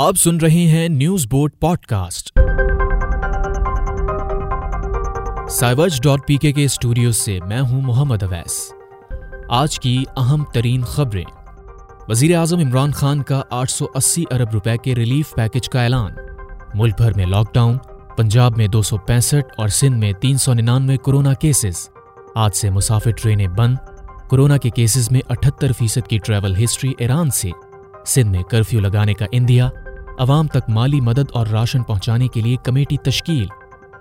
آپ سن رہے ہیں نیوز بورڈ پوڈ کاسٹ سائبرج ڈاٹ پی کے اسٹوڈیو سے میں ہوں محمد اویس۔ آج کی اہم ترین خبریں۔ وزیر اعظم عمران خان کا آٹھ سو اسی ارب روپے کے ریلیف پیکج کا اعلان۔ ملک بھر میں لاک ڈاؤن، پنجاب میں دو سو پینسٹھ اور سندھ میں تین سو ننانوے کورونا کیسز۔ آج سے مسافر ٹرینیں بند، کورونا کے کیسز میں اٹھتر فیصد کی ٹریول ہسٹری ایران سے۔ سندھ میں کرفیو لگانے کا اندیا عوام تک مالی مدد اور راشن پہنچانے کے لیے کمیٹی تشکیل۔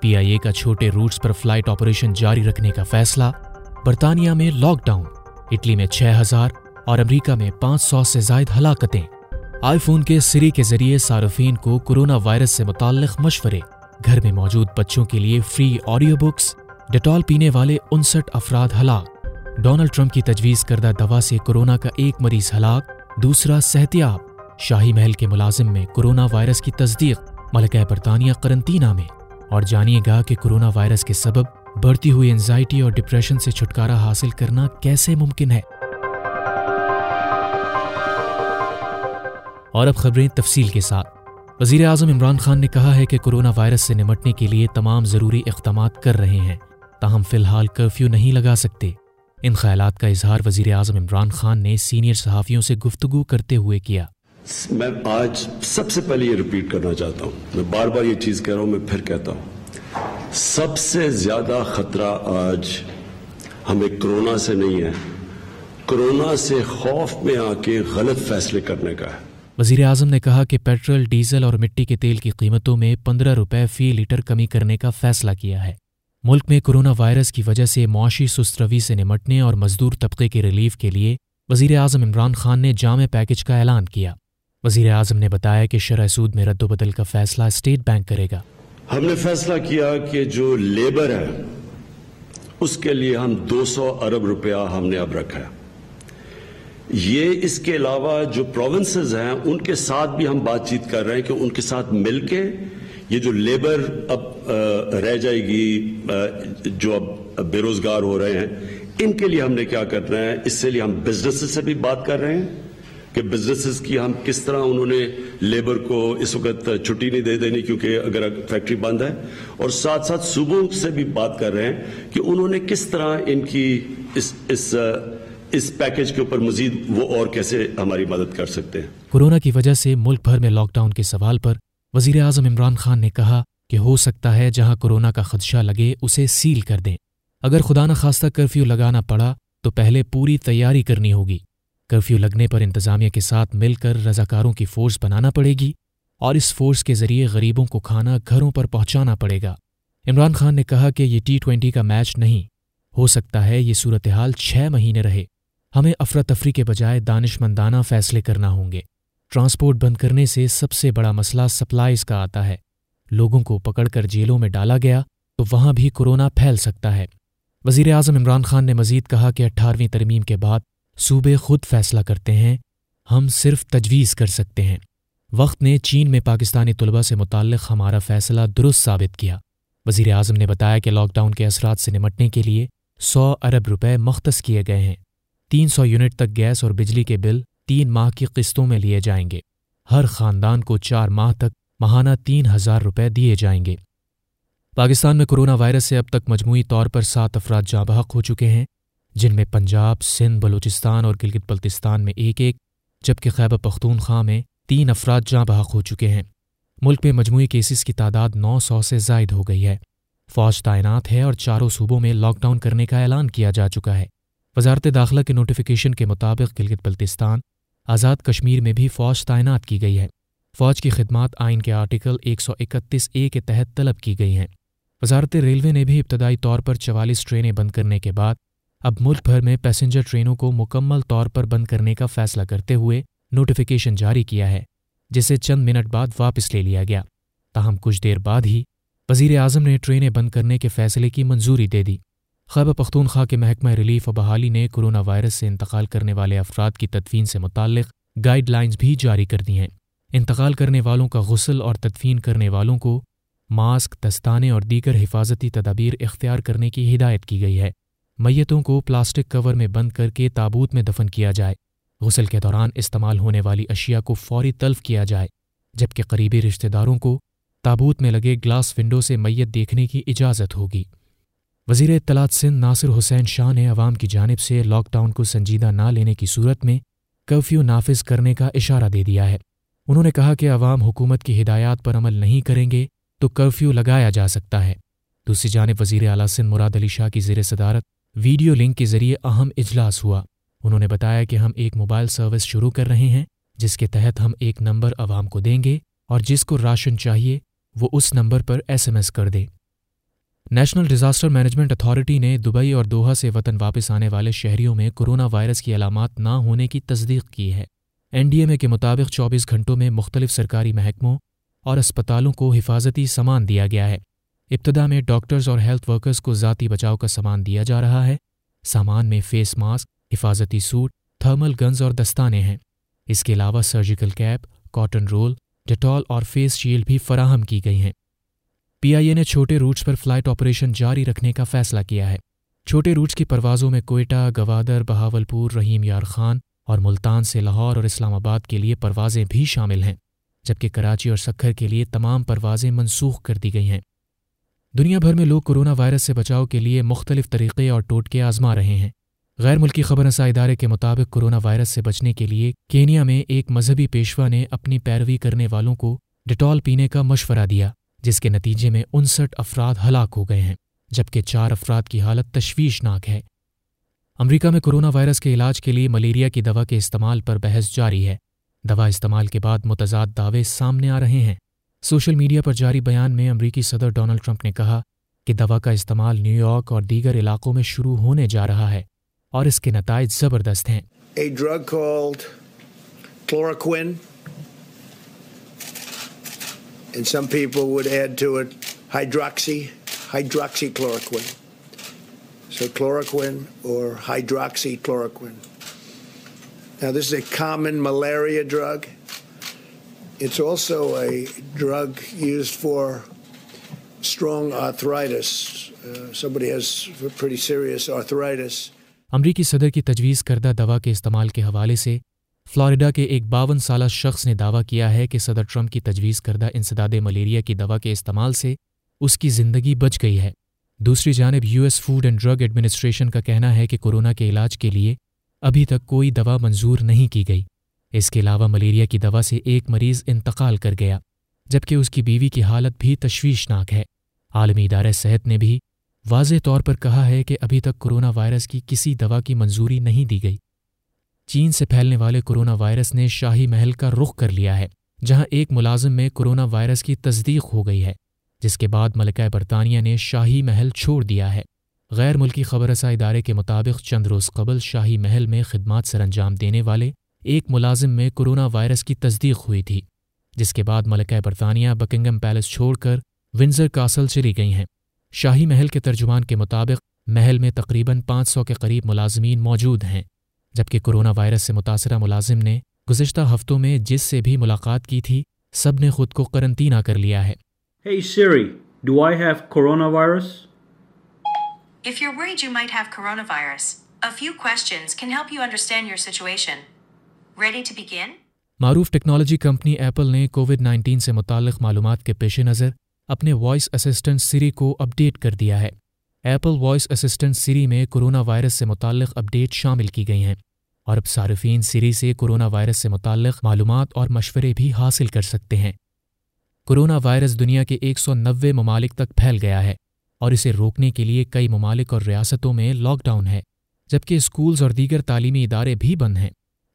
پی آئی اے کا چھوٹے روٹس پر فلائٹ آپریشن جاری رکھنے کا فیصلہ۔ برطانیہ میں لاک ڈاؤن، اٹلی میں چھ ہزار اور امریکہ میں پانچ سو سے زائد ہلاکتیں۔ آئی فون کے سری کے ذریعے صارفین کو کورونا وائرس سے متعلق مشورے۔ گھر میں موجود بچوں کے لیے فری آڈیو بکس۔ ڈیٹول پینے والے انسٹھ افراد ہلاک۔ ڈونلڈ ٹرمپ کی تجویز کردہ دوا سے کورونا کا ایک مریض ہلاک۔ دوسرا صحتیاب۔ شاہی محل کے ملازم میں کورونا وائرس کی تصدیق، ملکہ برطانیہ قرنطینہ میں۔ اور جانیے گا کہ کورونا وائرس کے سبب بڑھتی ہوئی انزائٹی اور ڈپریشن سے چھٹکارا حاصل کرنا کیسے ممکن ہے۔ اور اب خبریں تفصیل کے ساتھ۔ وزیر اعظم عمران خان نے کہا ہے کہ کورونا وائرس سے نمٹنے کے لیے تمام ضروری اقدامات کر رہے ہیں، تاہم فی الحال کرفیو نہیں لگا سکتے۔ ان خیالات کا اظہار وزیر اعظم عمران خان نے سینئر صحافیوں سے گفتگو کرتے ہوئے کیا۔ میں آج سب سے پہلے یہ ریپیٹ کرنا چاہتا ہوں۔ میں بار بار یہ چیز کہہ رہا ہوں، میں پھر کہتا ہوں۔ سب سے زیادہ خطرہ آج ہمیں کرونا سے نہیں ہے۔ کرونا سے خوف میں آ کے غلط فیصلے کرنے کا ہے۔ وزیر اعظم نے کہا کہ پیٹرول، ڈیزل اور مٹی کے تیل کی قیمتوں میں پندرہ روپے فی لیٹر کمی کرنے کا فیصلہ کیا ہے۔ ملک میں کورونا وائرس کی وجہ سے معاشی سست روی سے نمٹنے اور مزدور طبقے کے ریلیف کے لیے وزیر اعظم عمران خان نے جامع پیکج کا اعلان کیا۔ وزیر اعظم نے بتایا کہ شرح سود میں رد و بدل کا فیصلہ اسٹیٹ بینک کرے گا۔ ہم نے فیصلہ کیا کہ جو لیبر ہے، اس کے لیے ہم دو سو ارب روپیہ ہم نے اب رکھا ہے۔ یہ اس کے علاوہ جو پروونسز ہیں، ان کے ساتھ بھی ہم بات چیت کر رہے ہیں کہ ان کے ساتھ مل کے یہ جو لیبر اب رہ جائے گی جو اب بے روزگار ہو رہے ہیں، ان کے لیے ہم نے کیا کرنا ہے اس سے لیے ہم بزنس سے بھی بات کر رہے ہیں۔ کہ بزنس کی ہم کس طرح انہوں نے لیبر کو اس وقت چھٹی نہیں دے دینی کیونکہ اگر فیکٹری بند ہے اور ساتھ ساتھ صوبوں سے بھی بات کر رہے ہیں کہ انہوں نے کس طرح ان کی اس اس اس پیکج کے اوپر مزید وہ اور کیسے ہماری مدد کر سکتے ہیں۔ کورونا کی وجہ سے ملک بھر میں لاک ڈاؤن کے سوال پر وزیر اعظم عمران خان نے کہا کہ ہو سکتا ہے جہاں کورونا کا خدشہ لگے اسے سیل کر دیں۔ اگر خدا نخواستہ کرفیو لگانا پڑا تو پہلے پوری تیاری کرنی ہوگی۔ کرفیو لگنے پر انتظامیہ کے ساتھ مل کر رضاکاروں کی فورس بنانا پڑے گی اور اس فورس کے ذریعے غریبوں کو کھانا گھروں پر پہنچانا پڑے گا۔ عمران خان نے کہا کہ یہ ٹی ٹوینٹی کا میچ نہیں، ہو سکتا ہے یہ صورتحال چھ مہینے رہے۔ ہمیں افراتفری کے بجائے دانش مندانہ فیصلے کرنا ہوں گے۔ ٹرانسپورٹ بند کرنے سے سب سے بڑا مسئلہ سپلائیز کا آتا ہے۔ لوگوں کو پکڑ کر جیلوں میں ڈالا گیا تو وہاں بھی کورونا پھیل سکتا ہے۔ وزیر اعظم عمران خان نے مزید کہا کہ اٹھارہویں ترمیم کے بعد صوبے خود فیصلہ کرتے ہیں، ہم صرف تجویز کر سکتے ہیں۔ وقت نے چین میں پاکستانی طلبہ سے متعلق ہمارا فیصلہ درست ثابت کیا۔ وزیر اعظم نے بتایا کہ لاک ڈاؤن کے اثرات سے نمٹنے کے لیے سو ارب روپے مختص کیے گئے ہیں۔ تین سو یونٹ تک گیس اور بجلی کے بل تین ماہ کی قسطوں میں لیے جائیں گے۔ ہر خاندان کو چار ماہ تک ماہانہ تین ہزار روپے دیے جائیں گے۔ پاکستان میں کورونا وائرس سے اب تک مجموعی طور پر سات افراد جاں بحق ہو چکے ہیں۔ جن میں پنجاب، سندھ، بلوچستان اور گلگت بلتستان میں ایک ایک، جبکہ خیبر پختونخوا میں تین افراد جاں بحق ہو چکے ہیں۔ ملک میں مجموعی کیسز کی تعداد نو سو سے زائد ہو گئی ہے۔ فوج تعینات ہے اور چاروں صوبوں میں لاک ڈاؤن کرنے کا اعلان کیا جا چکا ہے۔ وزارت داخلہ کے نوٹیفیکیشن کے مطابق گلگت بلتستان، آزاد کشمیر میں بھی فوج تعینات کی گئی ہے۔ فوج کی خدمات آئین کے آرٹیکل ایک سو اکتیس اے کے تحت طلب کی گئی ہیں۔ وزارت ریلوے نے بھی ابتدائی طور پر چوالیس ٹرینیں بند کرنے کے بعد اب ملک بھر میں پیسنجر ٹرینوں کو مکمل طور پر بند کرنے کا فیصلہ کرتے ہوئے نوٹیفیکیشن جاری کیا ہے، جسے چند منٹ بعد واپس لے لیا گیا۔ تاہم، کچھ دیر بعد ہی وزیر اعظم نے ٹرینیں بند کرنے کے فیصلے کی منظوری دے دی۔ خیبر پختونخوا کے محکمہ ریلیف و بحالی نے کورونا وائرس سے انتقال کرنے والے افراد کی تدفین سے متعلق گائیڈ لائنز بھی جاری کر دی ہیں۔ انتقال کرنے والوں کا غسل اور تدفین کرنے والوں کو ماسک، دستانے اور دیگر حفاظتی تدابیر اختیار کرنے کی ہدایت کی گئی ہے۔ میتوں کو پلاسٹک کور میں بند کر کے تابوت میں دفن کیا جائے۔ غسل کے دوران استعمال ہونے والی اشیاء کو فوری تلف کیا جائے، جبکہ قریبی رشتہ داروں کو تابوت میں لگے گلاس ونڈو سے میت دیکھنے کی اجازت ہوگی۔ وزیر اطلاعات سندھ ناصر حسین شاہ نے عوام کی جانب سے لاک ڈاؤن کو سنجیدہ نہ لینے کی صورت میں کرفیو نافذ کرنے کا اشارہ دے دیا ہے۔ انہوں نے کہا کہ عوام حکومت کی ہدایات پر عمل نہیں کریں گے تو کرفیو لگایا جا سکتا ہے۔ دوسری جانب وزیر اعلیٰ سندھ مراد علی شاہ کی زیر صدارت ویڈیو لنک کے ذریعے اہم اجلاس ہوا۔ انہوں نے بتایا کہ ہم ایک موبائل سروس شروع کر رہے ہیں، جس کے تحت ہم ایک نمبر عوام کو دیں گے اور جس کو راشن چاہیے، وہ اس نمبر پر ایس ایم ایس کر دے نیشنل ڈیزاسٹر مینجمنٹ اتھارٹی نے دبئی اور دوحہ سے وطن واپس آنے والے شہریوں میں کورونا وائرس کی علامات نہ ہونے کی تصدیق کی ہے۔ این ڈی ایم اے کے مطابق چوبیس گھنٹوں میں مختلف سرکاری محکموں اور اسپتالوں کو حفاظتی سامان دیا گیا ہے۔ ابتدا میں ڈاکٹرز اور ہیلتھ ورکرز کو ذاتی بچاؤ کا سامان دیا جا رہا ہے۔ سامان میں فیس ماسک، حفاظتی سوٹ، تھرمل گنز اور دستانے ہیں۔ اس کے علاوہ surgical cap cotton roll Dettol اور فیس شیلڈ بھی فراہم کی گئی ہیں۔ پی آئی اے نے چھوٹے روٹس پر فلائٹ آپریشن جاری رکھنے کا فیصلہ کیا ہے۔ چھوٹے روٹس کی پروازوں میں کوئٹہ، گوادر بہاول پور رحیم یار خان اور ملتان سے لاہور اور اسلام آباد کے لیے پروازیں بھی شامل ہیں، جبکہ کراچی اور سکھر کے لیے تمام پروازیں منسوخ کر دی گئی ہیں۔ دنیا بھر میں لوگ کورونا وائرس سے بچاؤ کے لیے مختلف طریقے اور ٹوٹکے آزما رہے ہیں۔ غیر ملکی خبر رساں ادارے کے مطابق کورونا وائرس سے بچنے کے لیے کینیا میں ایک مذہبی پیشوا نے اپنی پیروی کرنے والوں کو ڈیٹول پینے کا مشورہ دیا، جس کے نتیجے میں انسٹھ افراد ہلاک ہو گئے ہیں، جبکہ چار افراد کی حالت تشویشناک ہے۔ امریکہ میں کورونا وائرس کے علاج کے لیے ملیریا کی دوا کے استعمال پر بحث جاری ہے۔ دوا استعمال کے بعد متضاد دعوے سامنے آ رہے ہیں۔ سوشل میڈیا پر جاری بیان میں امریکی صدر ڈونلڈ ٹرمپ نے کہا کہ دوا کا استعمال نیو یارک اور دیگر علاقوں میں شروع ہونے جا رہا ہے اور اس کے نتائج زبردست ہیں۔ Malaria drug it's also a drug use for strong arthritis serious arthritis امریکی صدر کی تجویز کردہ دوا کے استعمال کے حوالے سے فلوریڈا کے ایک باون سالہ شخص نے دعویٰ کیا ہے کہ صدر ٹرمپ کی تجویز کردہ انسداد ملیریا کی دوا کے استعمال سے اس کی زندگی بچ گئی ہے۔ دوسری جانب U S Food and Drug Administration کا کہنا ہے کہ کورونا کے علاج کے لیے ابھی تک کوئی دوا منظور نہیں کی گئی۔ اس کے علاوہ ملیریا کی دوا سے ایک مریض انتقال کر گیا، جبکہ اس کی بیوی کی حالت بھی تشویشناک ہے۔ عالمی ادارہ صحت نے بھی واضح طور پر کہا ہے کہ ابھی تک کورونا وائرس کی کسی دوا کی منظوری نہیں دی گئی۔ چین سے پھیلنے والے کورونا وائرس نے شاہی محل کا رخ کر لیا ہے، جہاں ایک ملازم میں کورونا وائرس کی تصدیق ہو گئی ہے، جس کے بعد ملکہ برطانیہ نے شاہی محل چھوڑ دیا ہے۔ غیر ملکی خبر رساں ادارے کے مطابق چند روز قبل شاہی محل میں خدمات سر انجام دینے والے ایک ملازم میں کورونا وائرس کی تصدیق ہوئی تھی جس کے بعد ملکہ برطانیہ بکنگم پیلس چھوڑ کر ونزر کاسل چلی گئی ہیں شاہی محل کے ترجمان کے مطابق محل میں تقریباً پانچ سو کے قریب ملازمین موجود ہیں جبکہ کورونا وائرس سے متاثرہ ملازم نے گزشتہ ہفتوں میں جس سے بھی ملاقات کی تھی سب نے خود کو قرنطینہ کر لیا ہے Hey Siri, do I have coronavirus? If you're worried you might have coronavirus, a few questions can help you understand your situation. Ready to begin? معروف ٹیکنالوجی کمپنی ایپل نے کووڈ نائنٹین سے متعلق معلومات کے پیش نظر اپنے وائس اسسٹنٹ سری کو اپ ڈیٹ کر دیا ہے۔ ایپل وائس اسسٹنٹ سری میں کورونا وائرس سے متعلق اپ ڈیٹ شامل کی گئی ہیں اور اب صارفین سری سے کورونا وائرس سے متعلق معلومات اور مشورے بھی حاصل کر سکتے ہیں۔ کورونا وائرس دنیا کے ایک سو نوے ممالک تک پھیل گیا ہے اور اسے روکنے کے لیے کئی ممالک اور ریاستوں میں لاک ڈاؤن ہے، جبکہ اسکولز اور دیگر تعلیمی ادارے بھی بند ہیں۔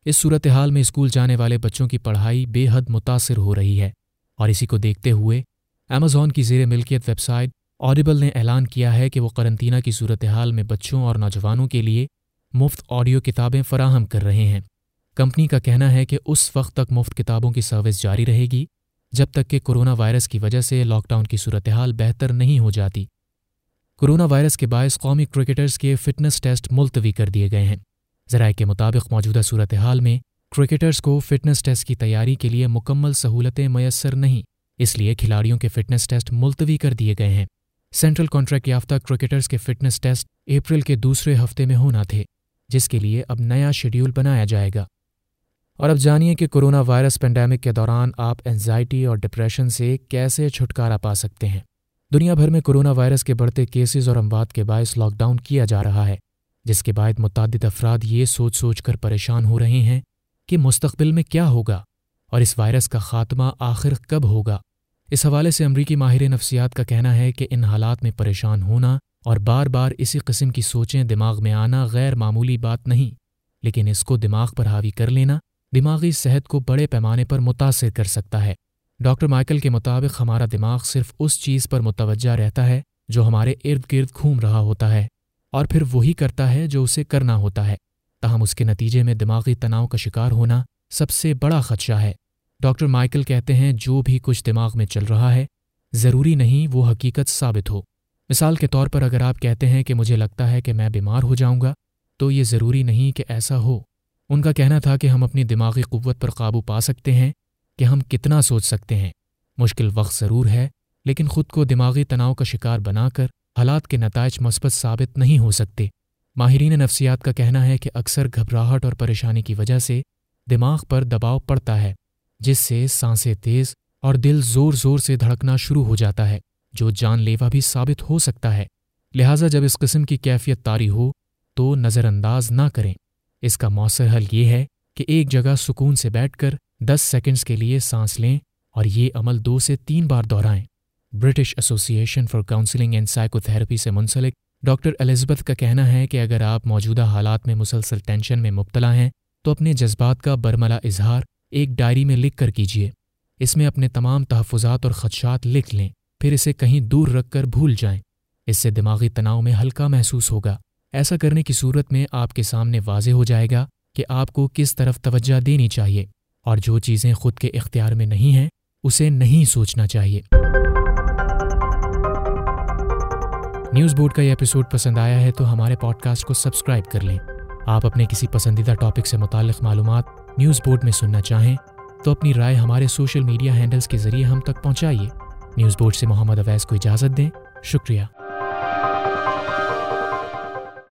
اس صورتحال میں اسکول جانے والے بچوں کی پڑھائی بے حد متاثر ہو رہی ہے اور اسی کو دیکھتے ہوئے امیزون کی زیر ملکیت ویب سائٹ آڈیبل نے اعلان کیا ہے کہ وہ قرنطینہ کی صورتحال میں بچوں اور نوجوانوں کے لیے مفت آڈیو کتابیں فراہم کر رہے ہیں۔ کمپنی کا کہنا ہے کہ اس وقت تک مفت کتابوں کی سروس جاری رہے گی جب تک کہ کورونا وائرس کی وجہ سے لاک ڈاؤن کی صورتحال بہتر نہیں ہو جاتی۔ کورونا وائرس کے باعث قومی کرکٹرز کے فٹنس ٹیسٹ ملتوی کر دیے گئے ہیں۔ ذرائع کے مطابق موجودہ صورتحال میں کرکٹرز کو فٹنس ٹیسٹ کی تیاری کے لیے مکمل سہولتیں میسر نہیں، اس لیے کھلاڑیوں کے فٹنس ٹیسٹ ملتوی کر دیے گئے ہیں۔ سینٹرل کانٹریکٹ یافتہ کرکٹرز کے فٹنس ٹیسٹ اپریل کے دوسرے ہفتے میں ہونا تھے، جس کے لیے اب نیا شیڈیول بنایا جائے گا۔ اور اب جانیے کہ کرونا وائرس پینڈیمک کے دوران آپ انزائٹی اور ڈپریشن سے کیسے چھٹکارا پا سکتے ہیں۔ دنیا بھر میں کرونا وائرس کے بڑھتے کیسز اور اموات کے باعث لاک ڈاؤن کیا جا رہا ہے۔ جس کے بعد متعدد افراد یہ سوچ سوچ کر پریشان ہو رہے ہیں کہ مستقبل میں کیا ہوگا اور اس وائرس کا خاتمہ آخر کب ہوگا۔ اس حوالے سے امریکی ماہر نفسیات کا کہنا ہے کہ ان حالات میں پریشان ہونا اور بار بار اسی قسم کی سوچیں دماغ میں آنا غیر معمولی بات نہیں، لیکن اس کو دماغ پر حاوی کر لینا دماغی صحت کو بڑے پیمانے پر متاثر کر سکتا ہے۔ ڈاکٹر مائیکل کے مطابق ہمارا دماغ صرف اس چیز پر متوجہ رہتا ہے جو ہمارے ارد گرد گھوم رہا ہوتا ہے۔ اور پھر وہی کرتا ہے جو اسے کرنا ہوتا ہے۔ تاہم اس کے نتیجے میں دماغی تناؤ کا شکار ہونا سب سے بڑا خدشہ ہے۔ ڈاکٹر مائیکل کہتے ہیں، جو بھی کچھ دماغ میں چل رہا ہے، ضروری نہیں وہ حقیقت ثابت ہو۔ مثال کے طور پر اگر آپ کہتے ہیں کہ مجھے لگتا ہے کہ میں بیمار ہو جاؤں گا، تو یہ ضروری نہیں کہ ایسا ہو۔ ان کا کہنا تھا کہ ہم اپنی دماغی قوت پر قابو پا سکتے ہیں کہ ہم کتنا سوچ سکتے ہیں۔ مشکل وقت ضرور ہے، لیکن خود کو دماغی تناؤ کا شکار بنا کر حالات کے نتائج مثبت ثابت نہیں ہو سکتے۔ ماہرین نفسیات کا کہنا ہے کہ اکثر گھبراہٹ اور پریشانی کی وجہ سے دماغ پر دباؤ پڑتا ہے، جس سے سانسیں تیز اور دل زور زور سے دھڑکنا شروع ہو جاتا ہے، جو جان لیوا بھی ثابت ہو سکتا ہے۔ لہٰذا جب اس قسم کی کیفیت تاری ہو تو نظر انداز نہ کریں۔ اس کا مؤثر حل یہ ہے کہ ایک جگہ سکون سے بیٹھ کر دس سیکنڈز کے لیے سانس لیں اور یہ عمل دو سے تین بار دہرائیں۔ British Association for Counselling and Psychotherapy سے منسلک ڈاکٹر الزبتھ کا کہنا ہے کہ اگر آپ موجودہ حالات میں مسلسل ٹینشن میں مبتلا ہیں تو اپنے جذبات کا برملا اظہار ایک ڈائری میں لکھ کر کیجیے اس میں اپنے تمام تحفظات اور خدشات لکھ لیں، پھر اسے کہیں دور رکھ کر بھول جائیں۔ اس سے دماغی تناؤ میں ہلکا محسوس ہوگا۔ ایسا کرنے کی صورت میں آپ کے سامنے واضح ہو جائے گا کہ آپ کو کس طرف توجہ دینی چاہیے اور جو چیزیں خود کے اختیار میں نہیں ہیں، اسے نہیں سوچنا چاہیے۔ نیوز بورڈ کا یہ ایپیسوڈ پسند آیا ہے تو ہمارے پوڈ کاسٹ کو سبسکرائب کر لیں۔ آپ اپنے کسی پسندیدہ ٹاپک سے متعلق معلومات نیوز بورڈ میں سننا چاہیں تو اپنی رائے ہمارے سوشل میڈیا ہینڈلز کے ذریعے ہم تک پہنچائیے۔ نیوز بورڈ سے محمد اویس کو اجازت دیں۔ شکریہ۔